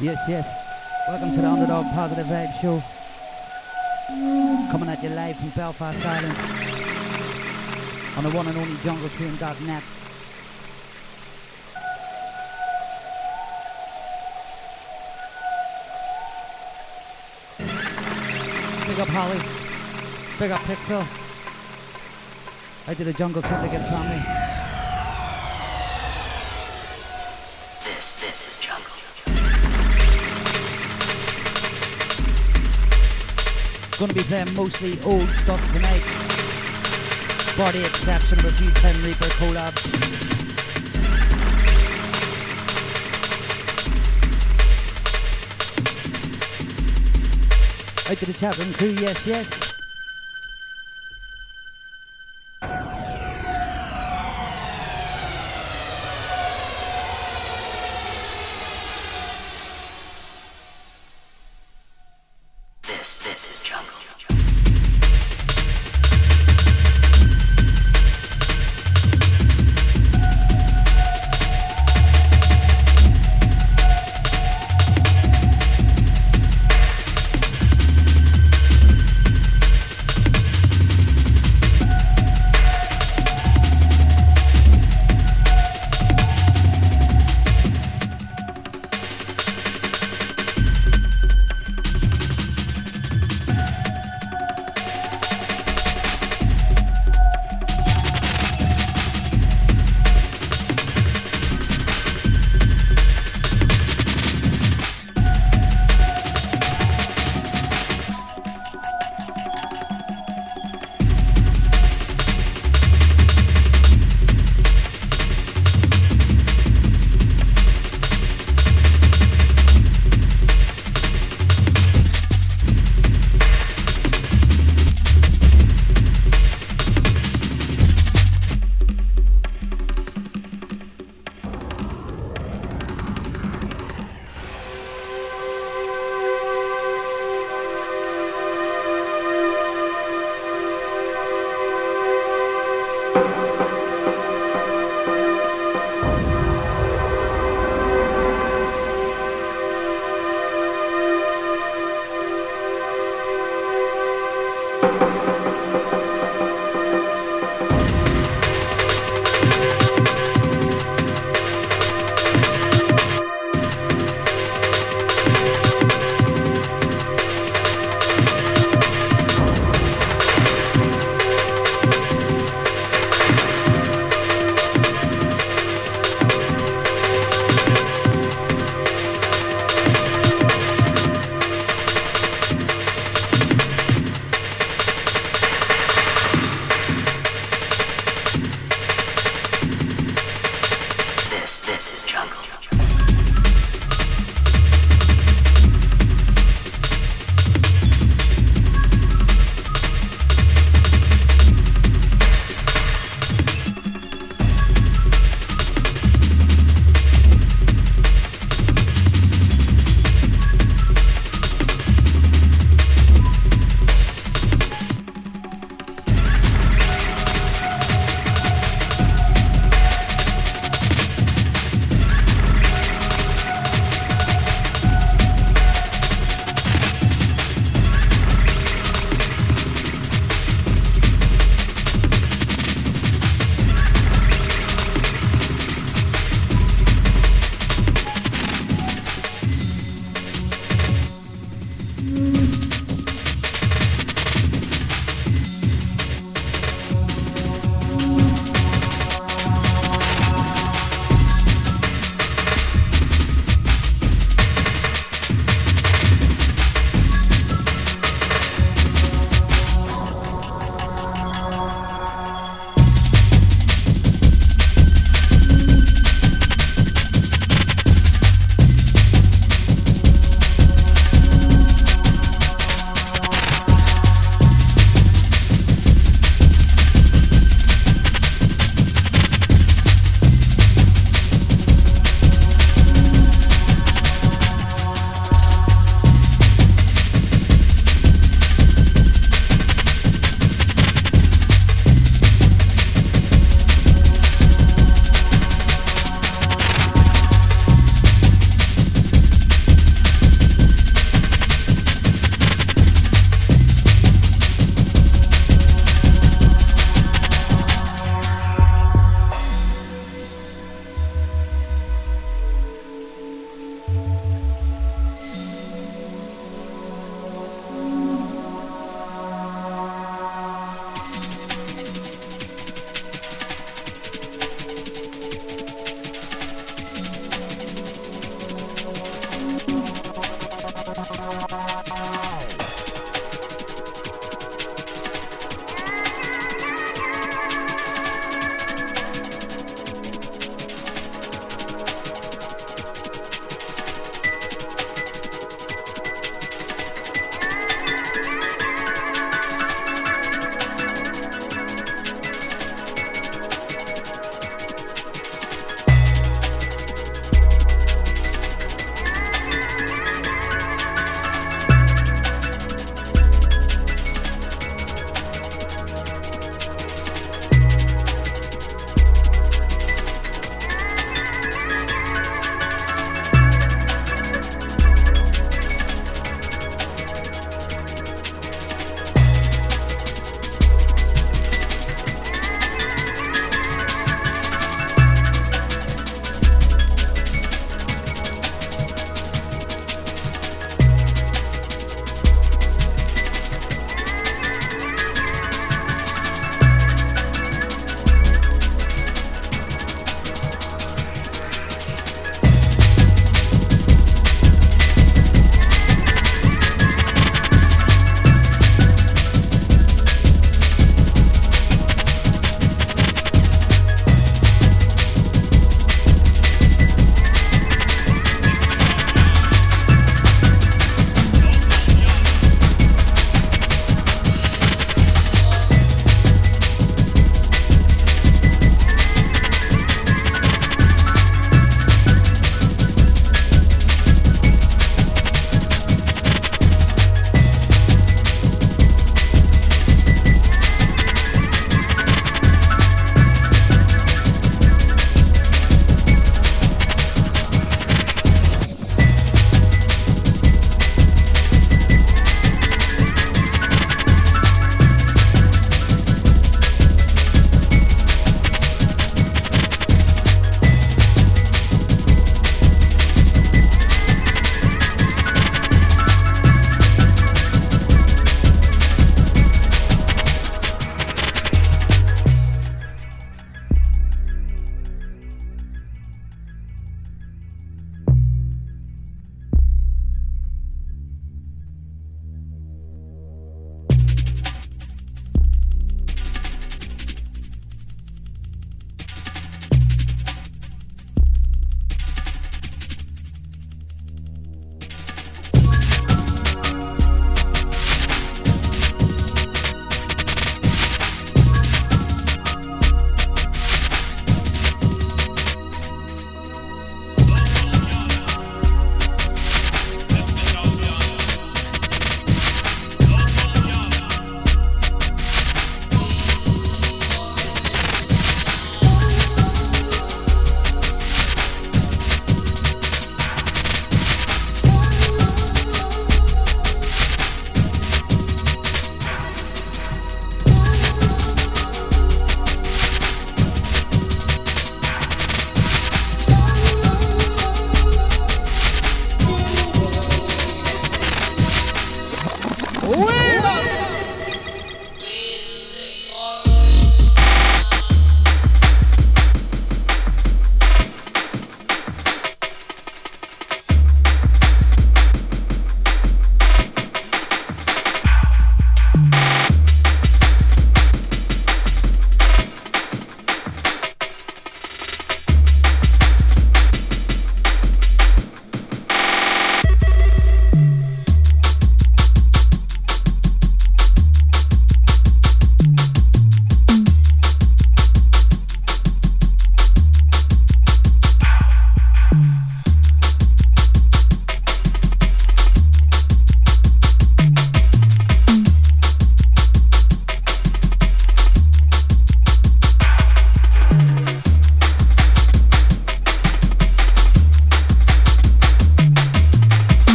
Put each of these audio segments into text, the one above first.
Yes, yes. Welcome to the Underdog Positive Vibe Show. Coming at you live from Belfast Island on the one and only JungleTrain.net. Big up Holly. Big up Pixel. I did a Jungle Syndicate family. Gonna be playing mostly old stuff tonight. Body exception of a few Tim Reaper collabs. Out to the chat room crew, yes, yes.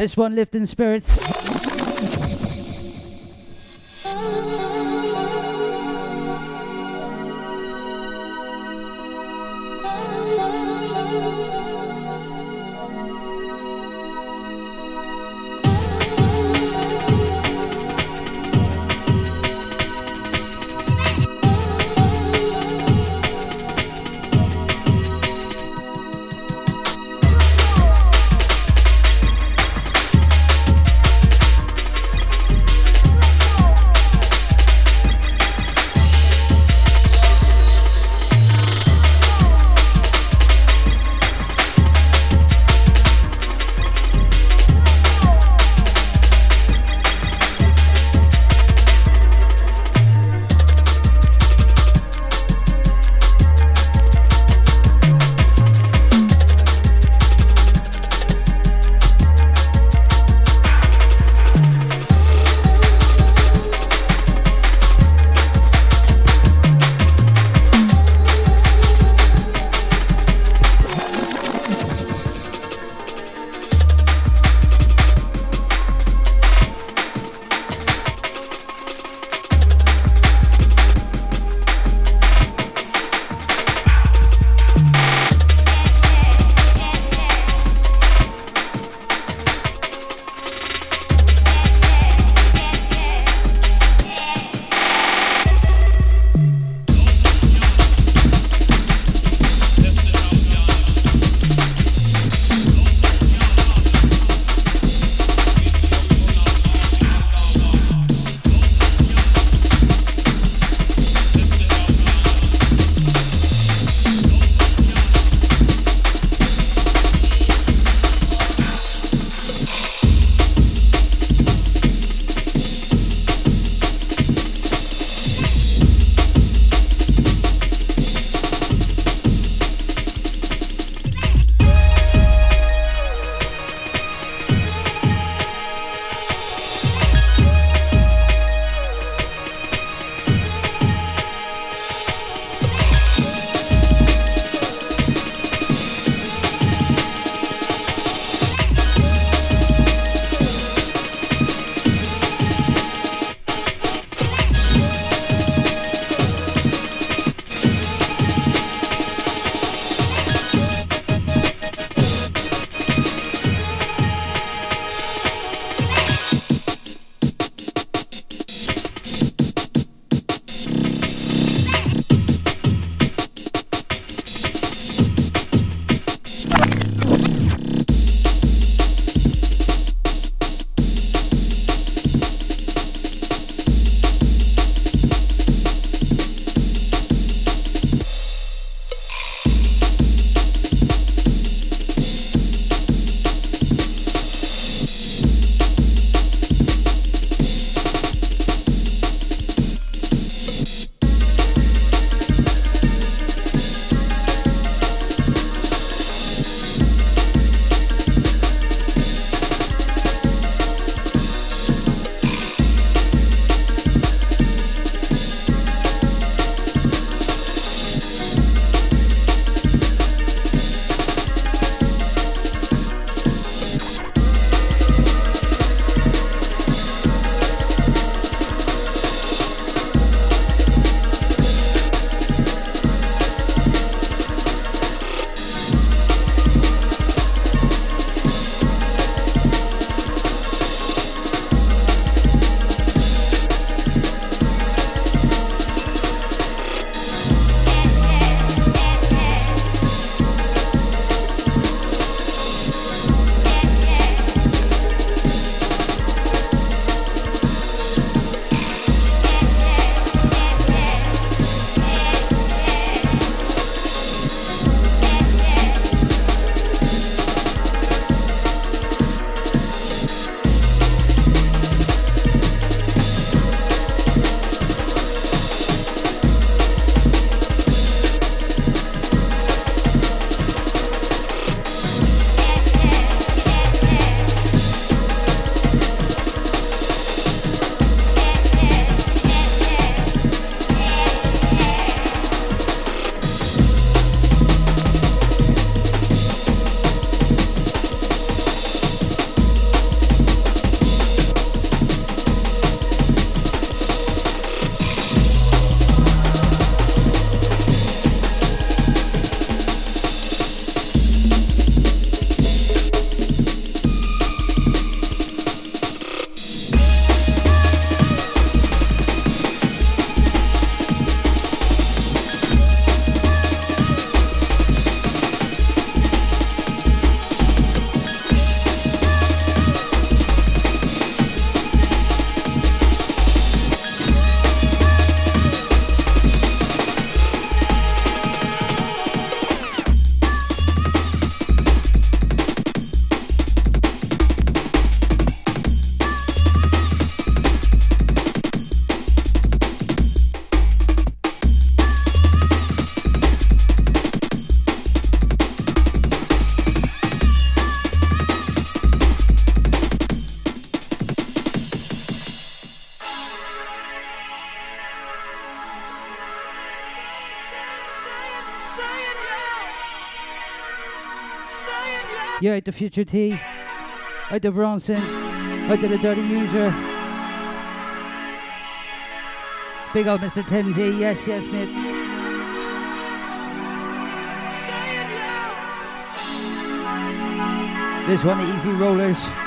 This one lifting spirits. Out the Future T. Out the Bronson. Out to the Dirty User. Big old Mr. Tim G. Yes, yes, mate. This one, the E-Z Rollers.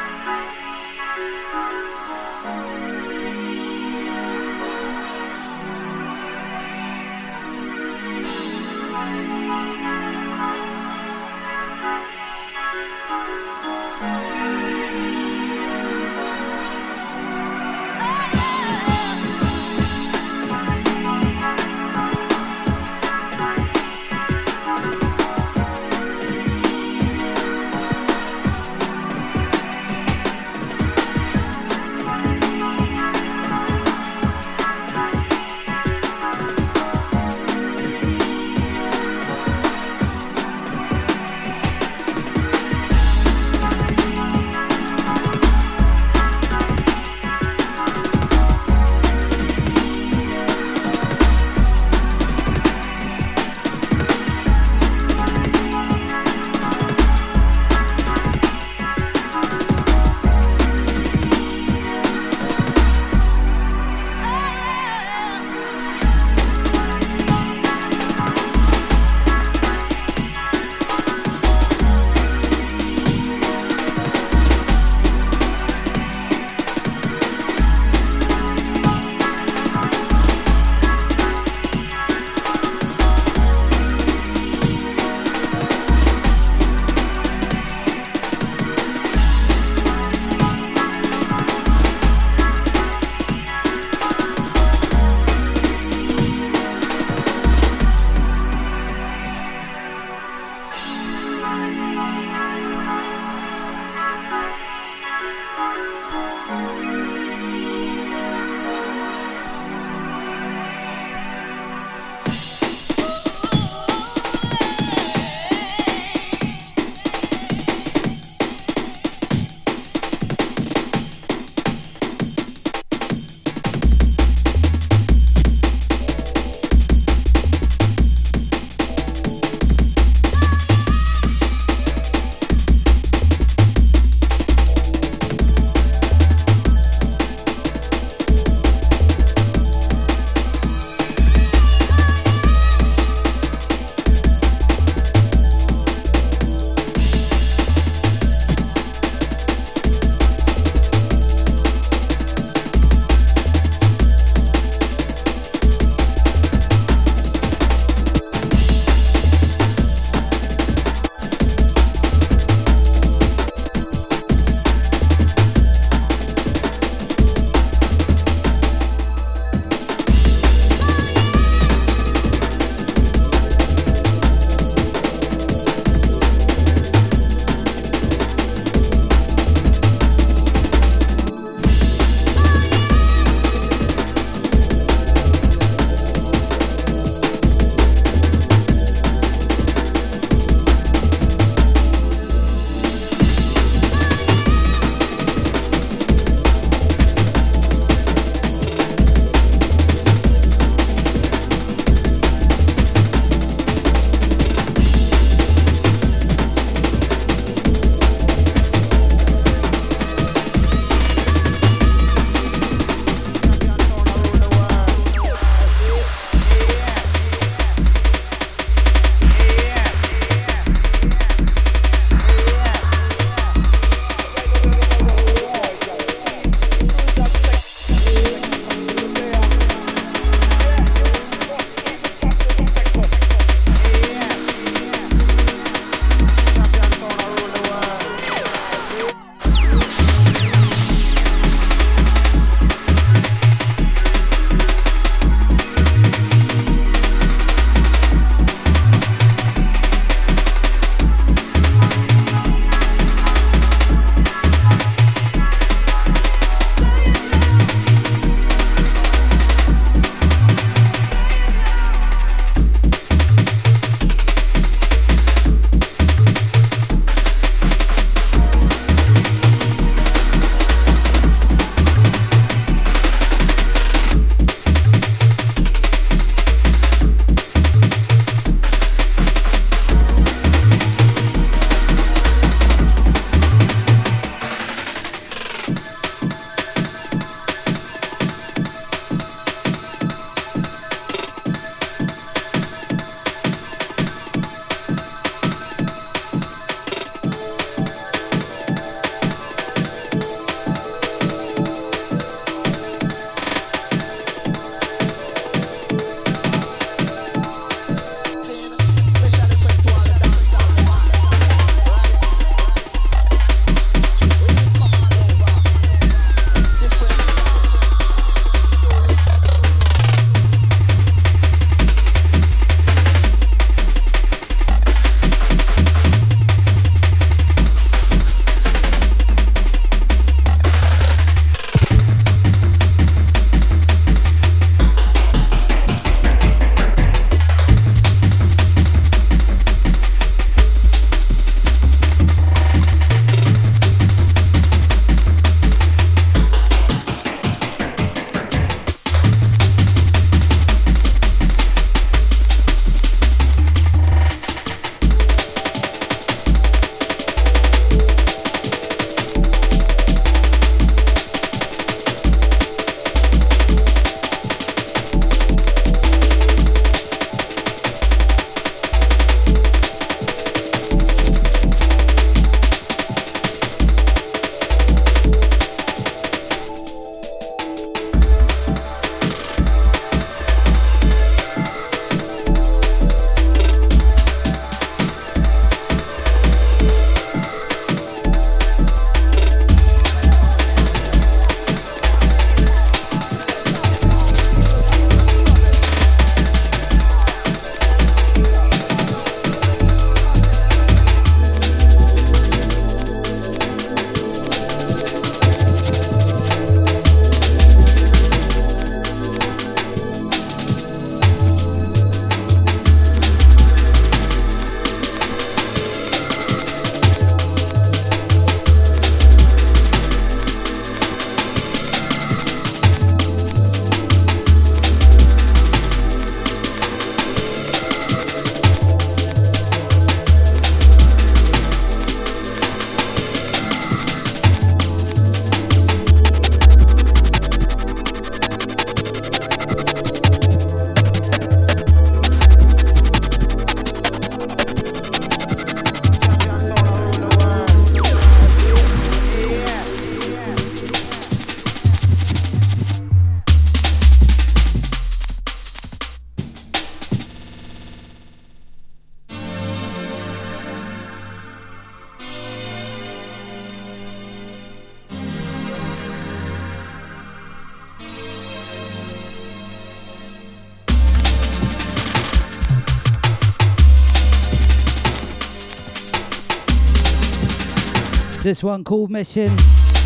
This one Cold Mission,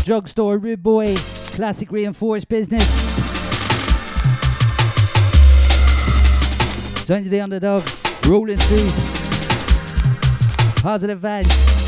Drugstore Rude Boy, Classic Reinforced Business. Sign to the underdog, rolling through. Positive vibes.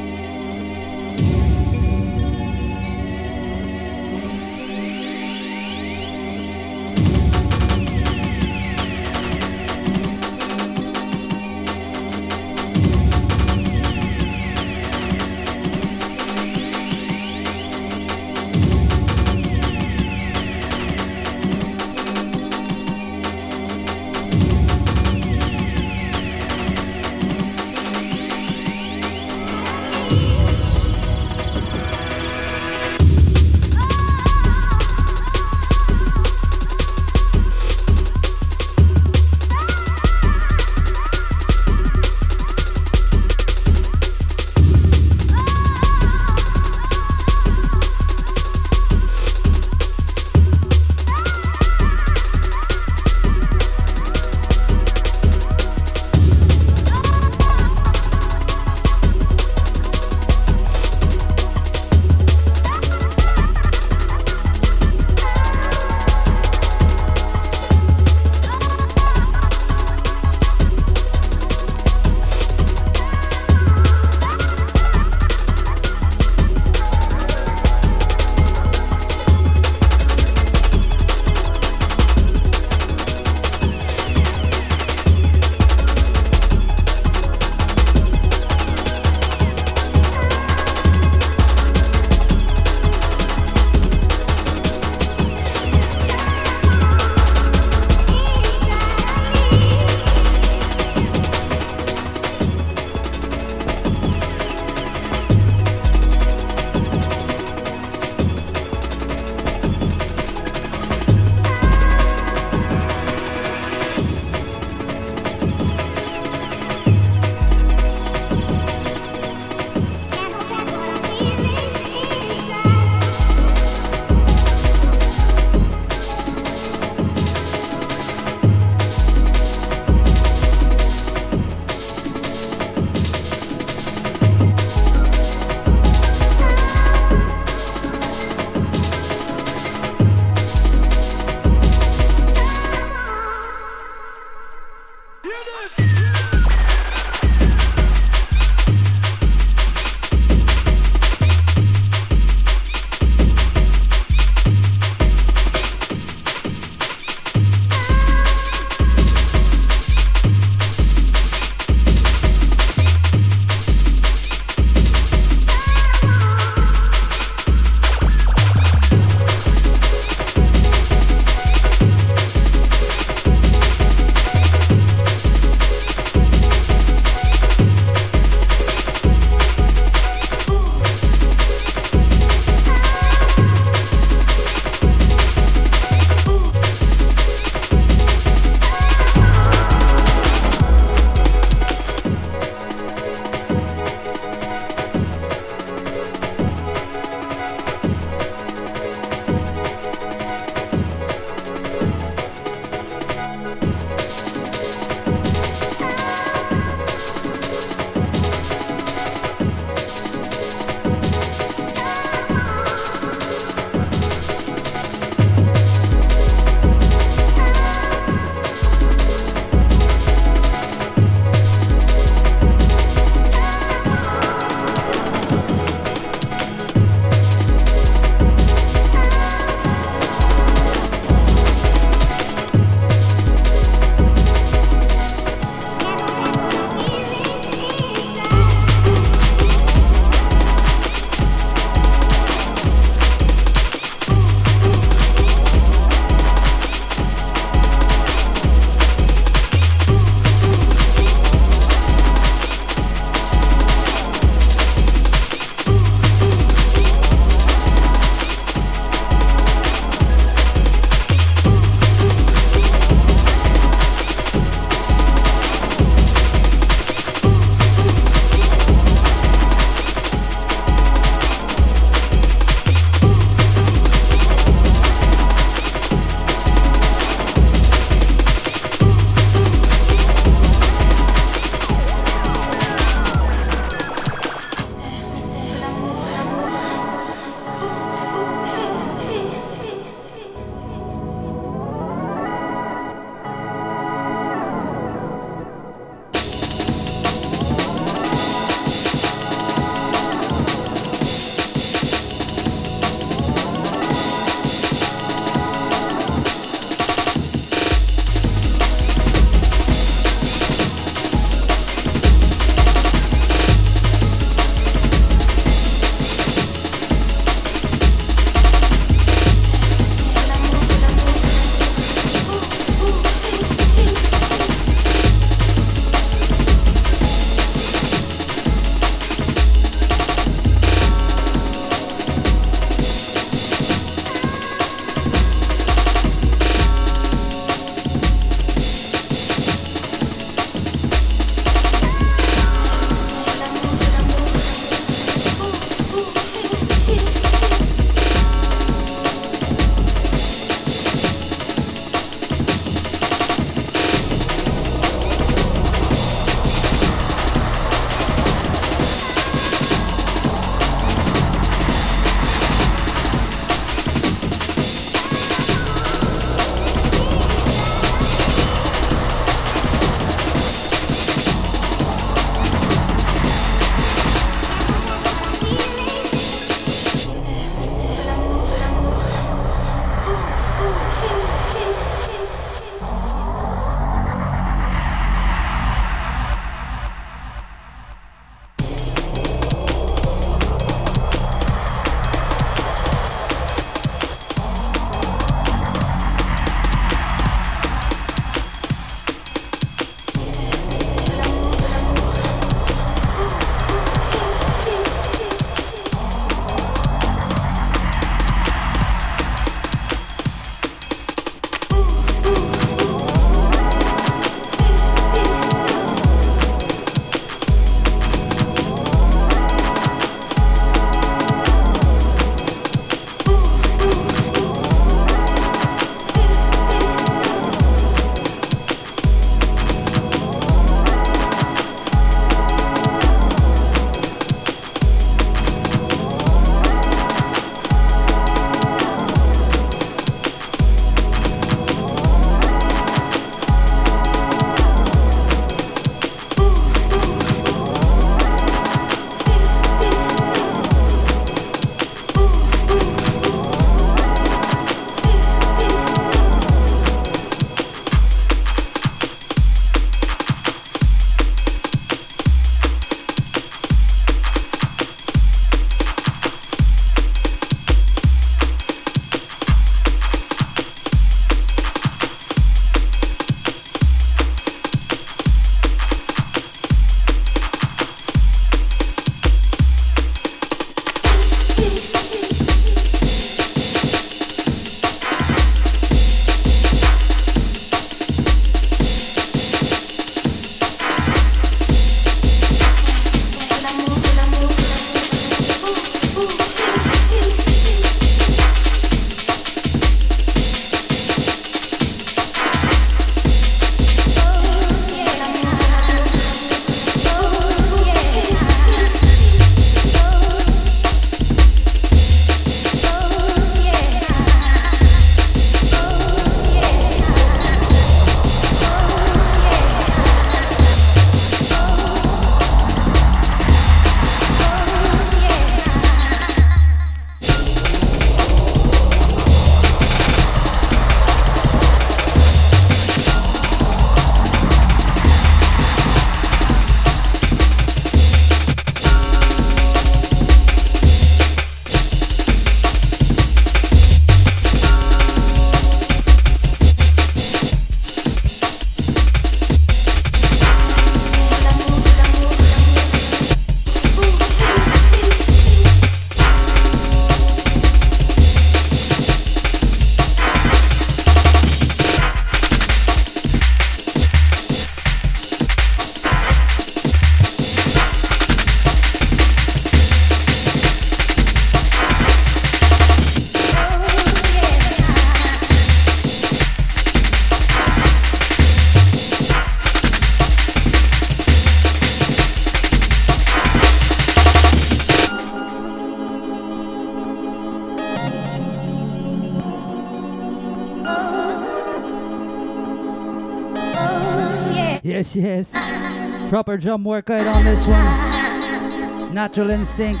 Proper drum workout on this one. Natural instinct.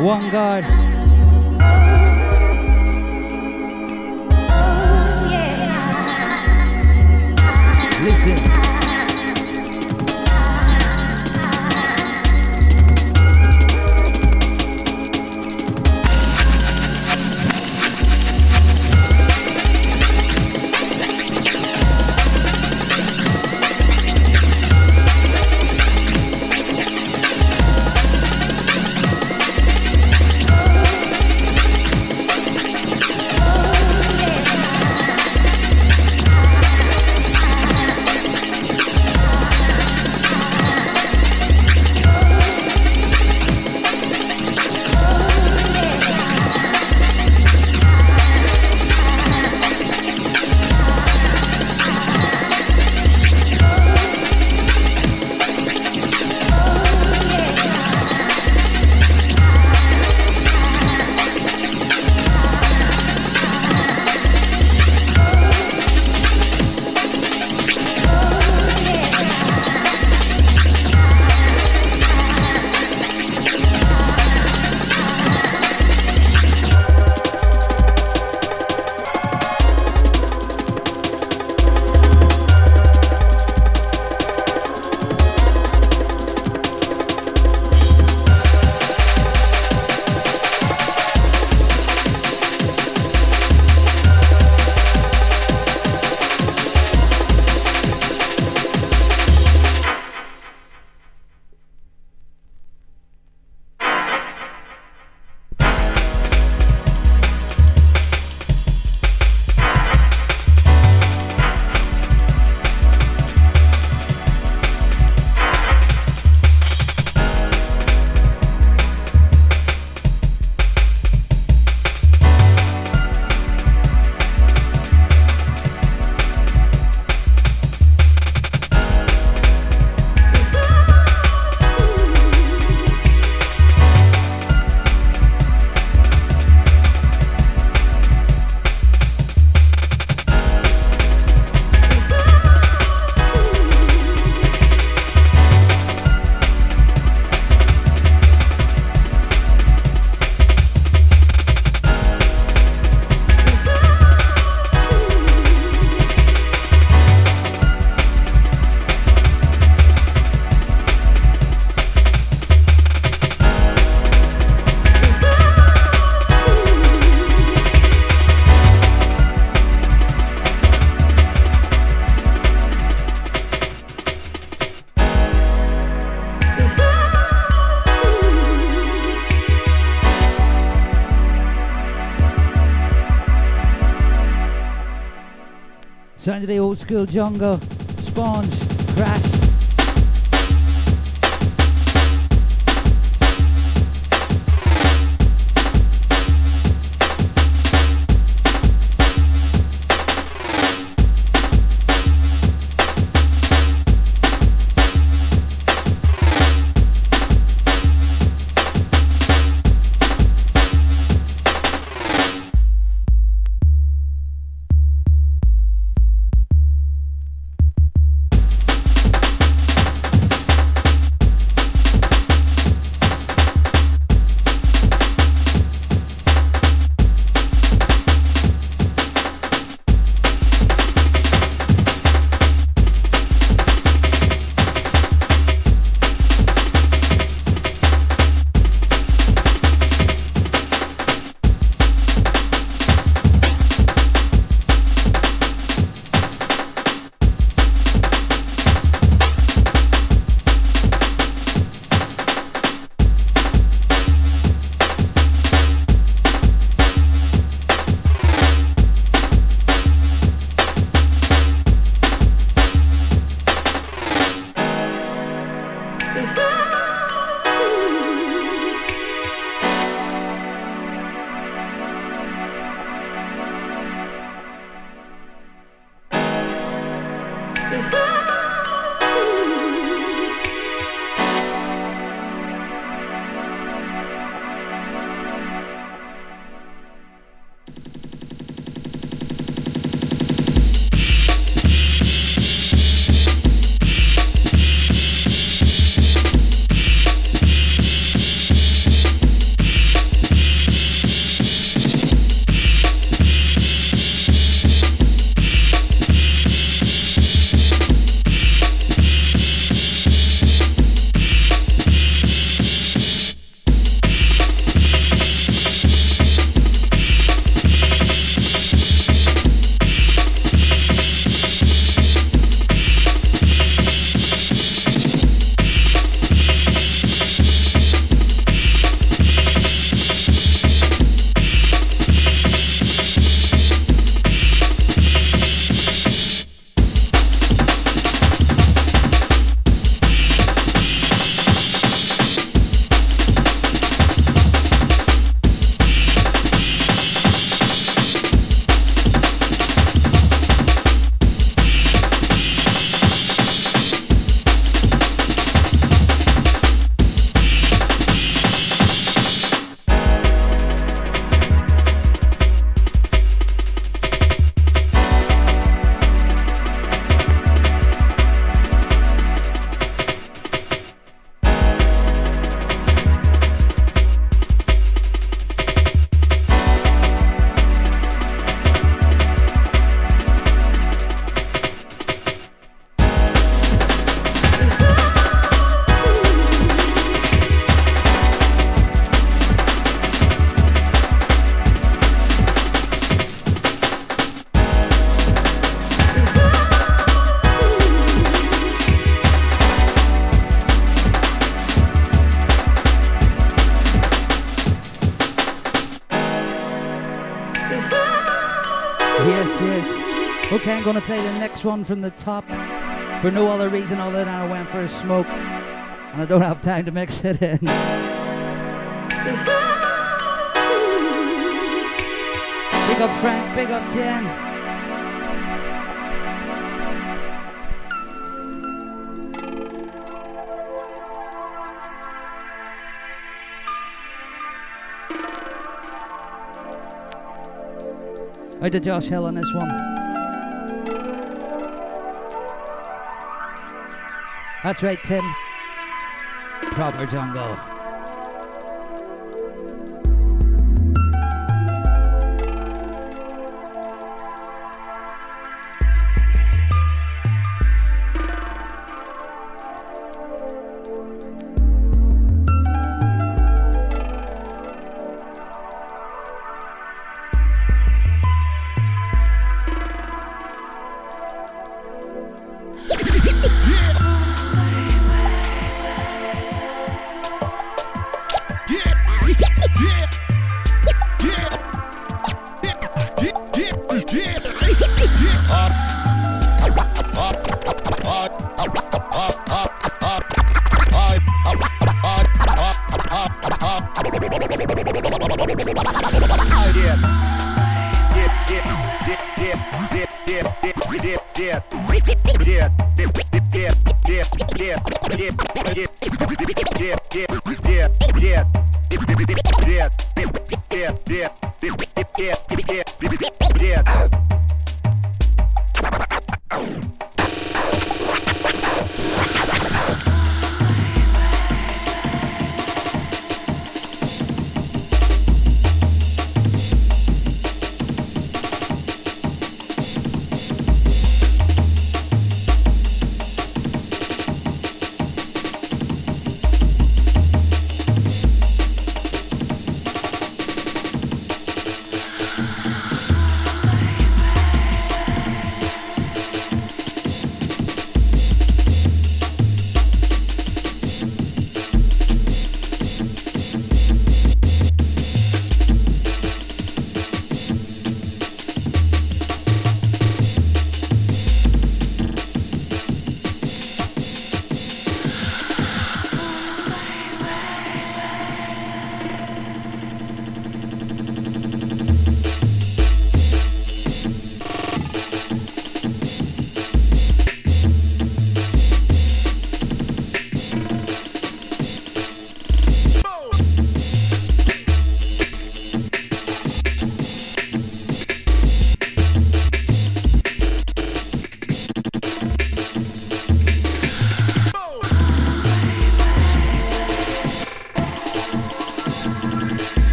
One God. Listen. Old school jungle, sponge, crash. One from the top for no other reason other than I went for a smoke and I don't have time to mix it in. Big up Frank, big up Jen. I did Josh Hill on this one. That's right, Tim. Proper jungle.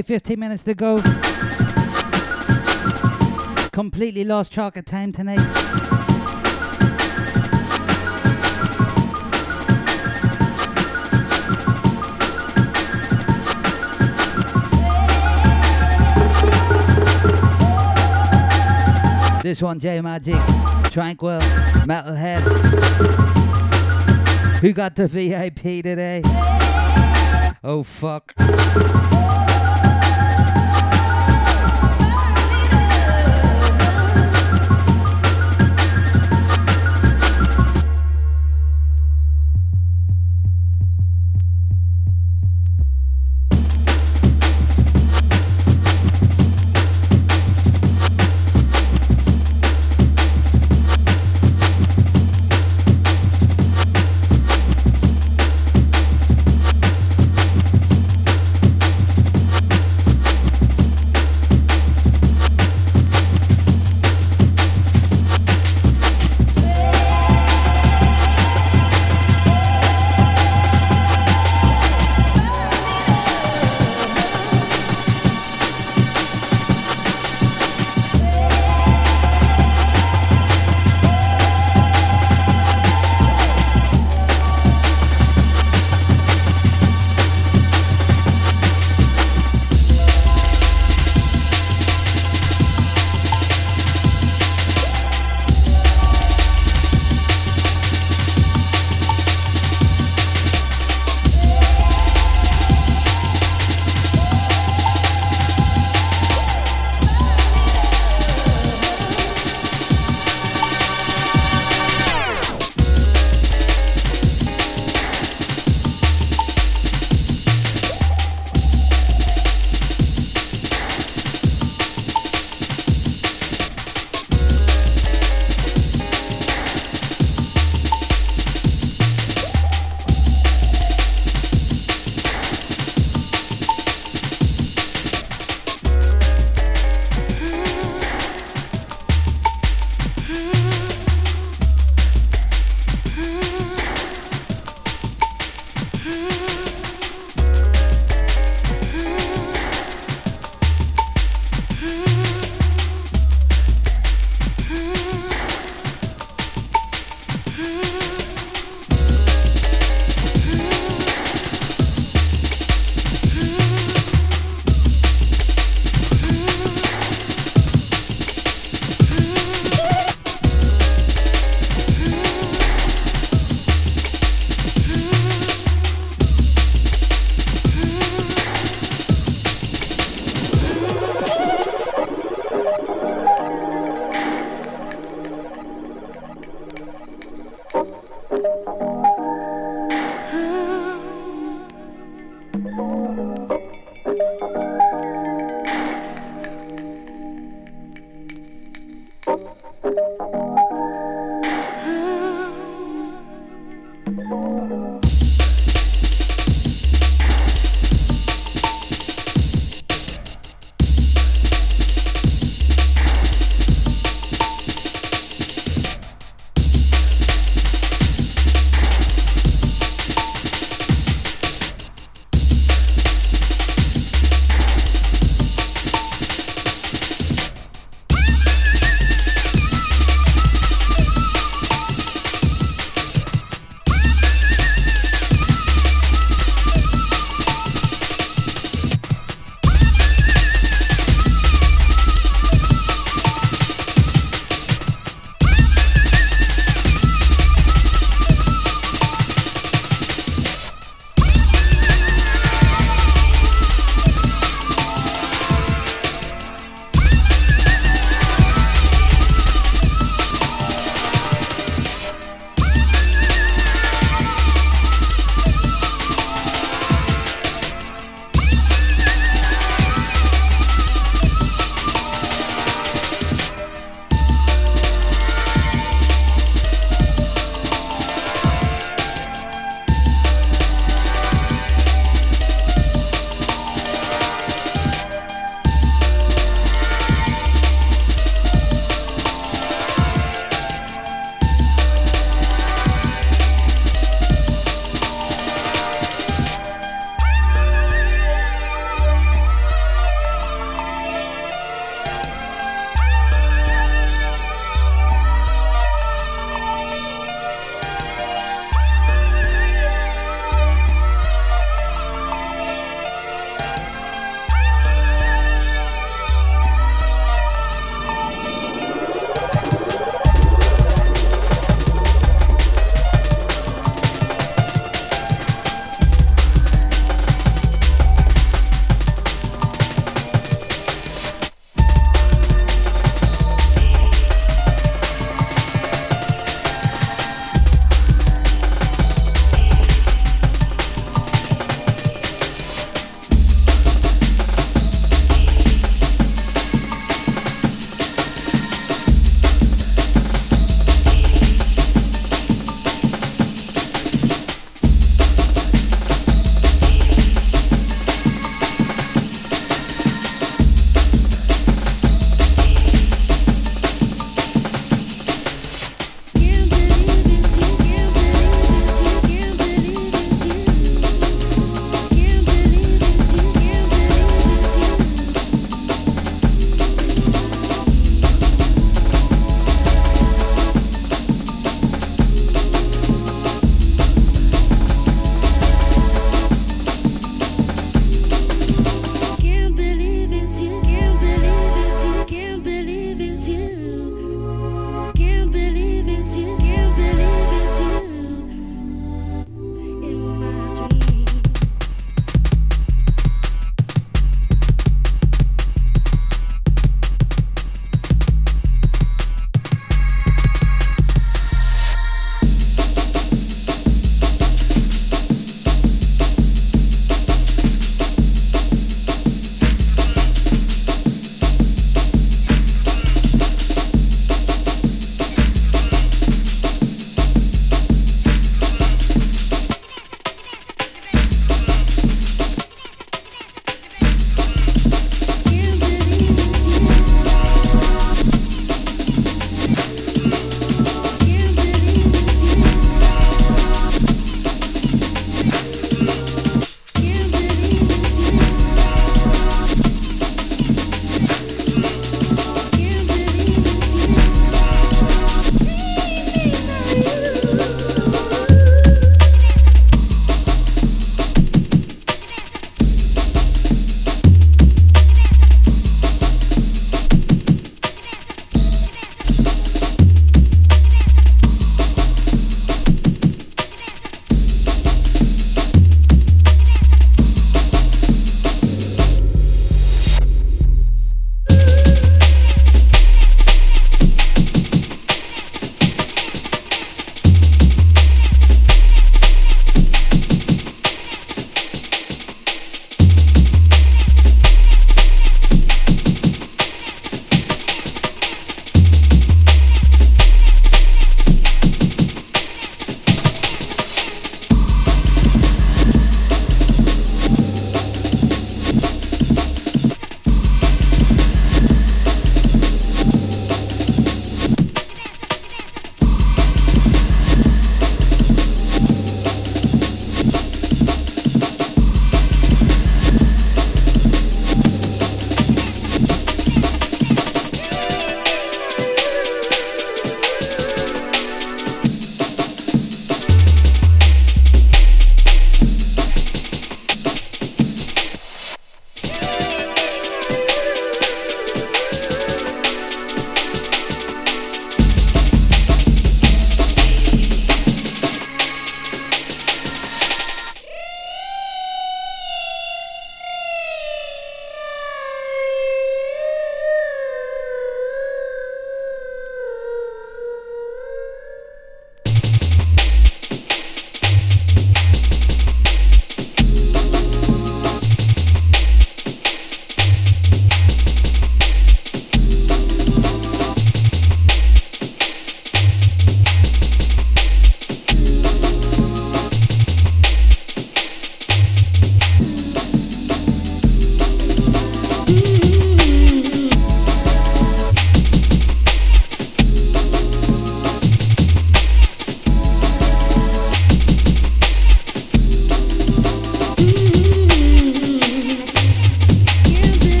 Okay, 15 minutes to go. Completely lost track of time tonight. This one, J Majik, Tranquil, Metalhead. Who got the VIP today? Oh fuck.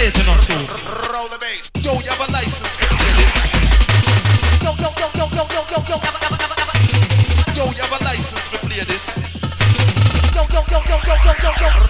Years I hate you know so. Roll the bass. Yo, you have a license to play this. Yo, yo, yo, yo, yo, yo, yo, yo, Yo, you have a license to play this. yo, yo, yo, yo, yo, yo, yo, yo.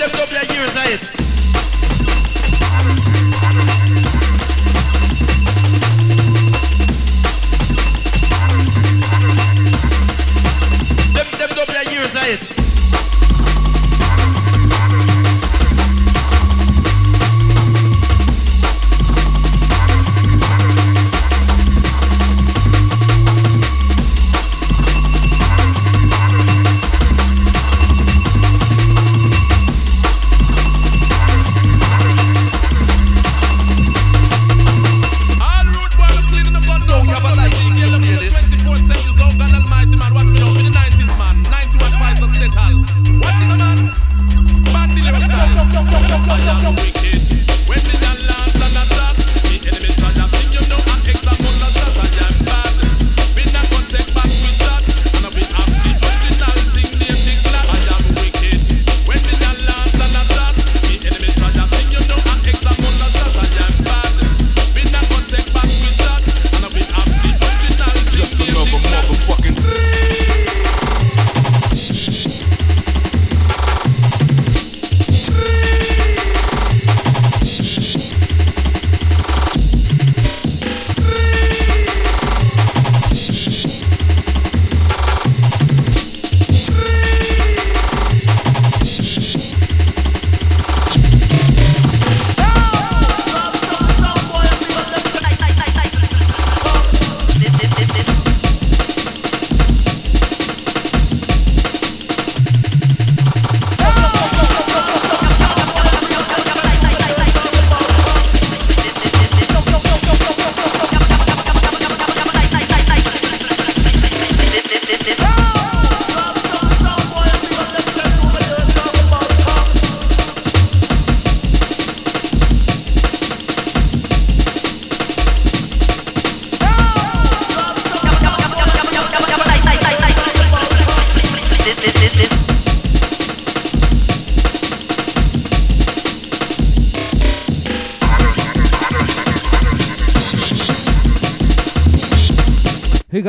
Them, double your years hate. Them, them double your years I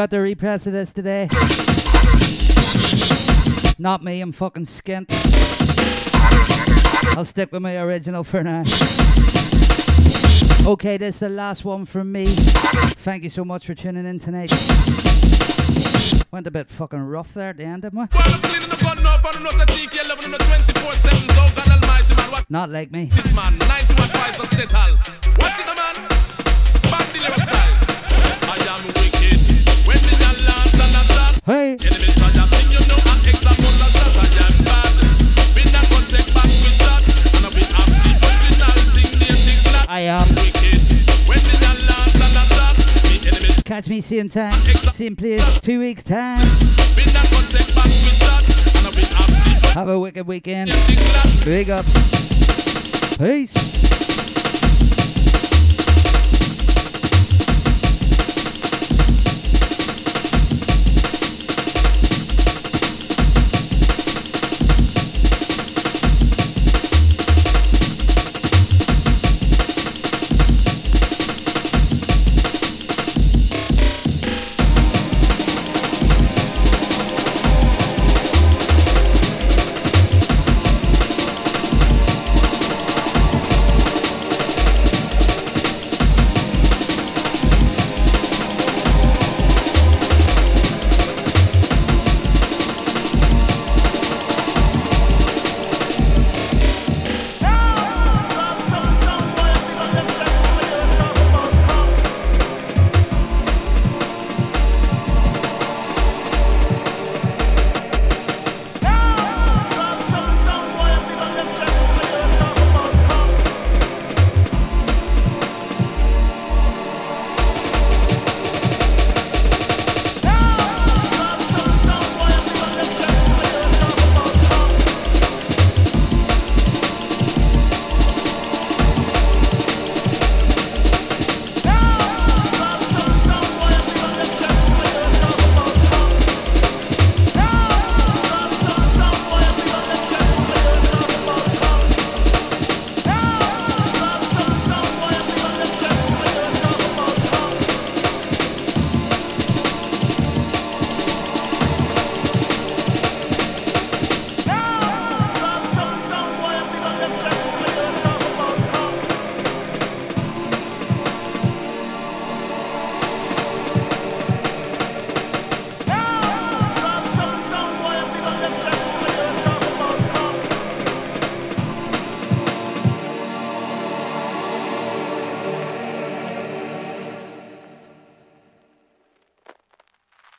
got the repress of this today? Not me, I'm fucking skint. I'll stick with my original for now. Okay, this is the last one from me. Thank you so much for tuning in tonight. Went a bit fucking rough there at the end, didn't we? Not like me. This man, that. I am Catch me same time, same place, two weeks time. have a wicked weekend. Big up. Peace.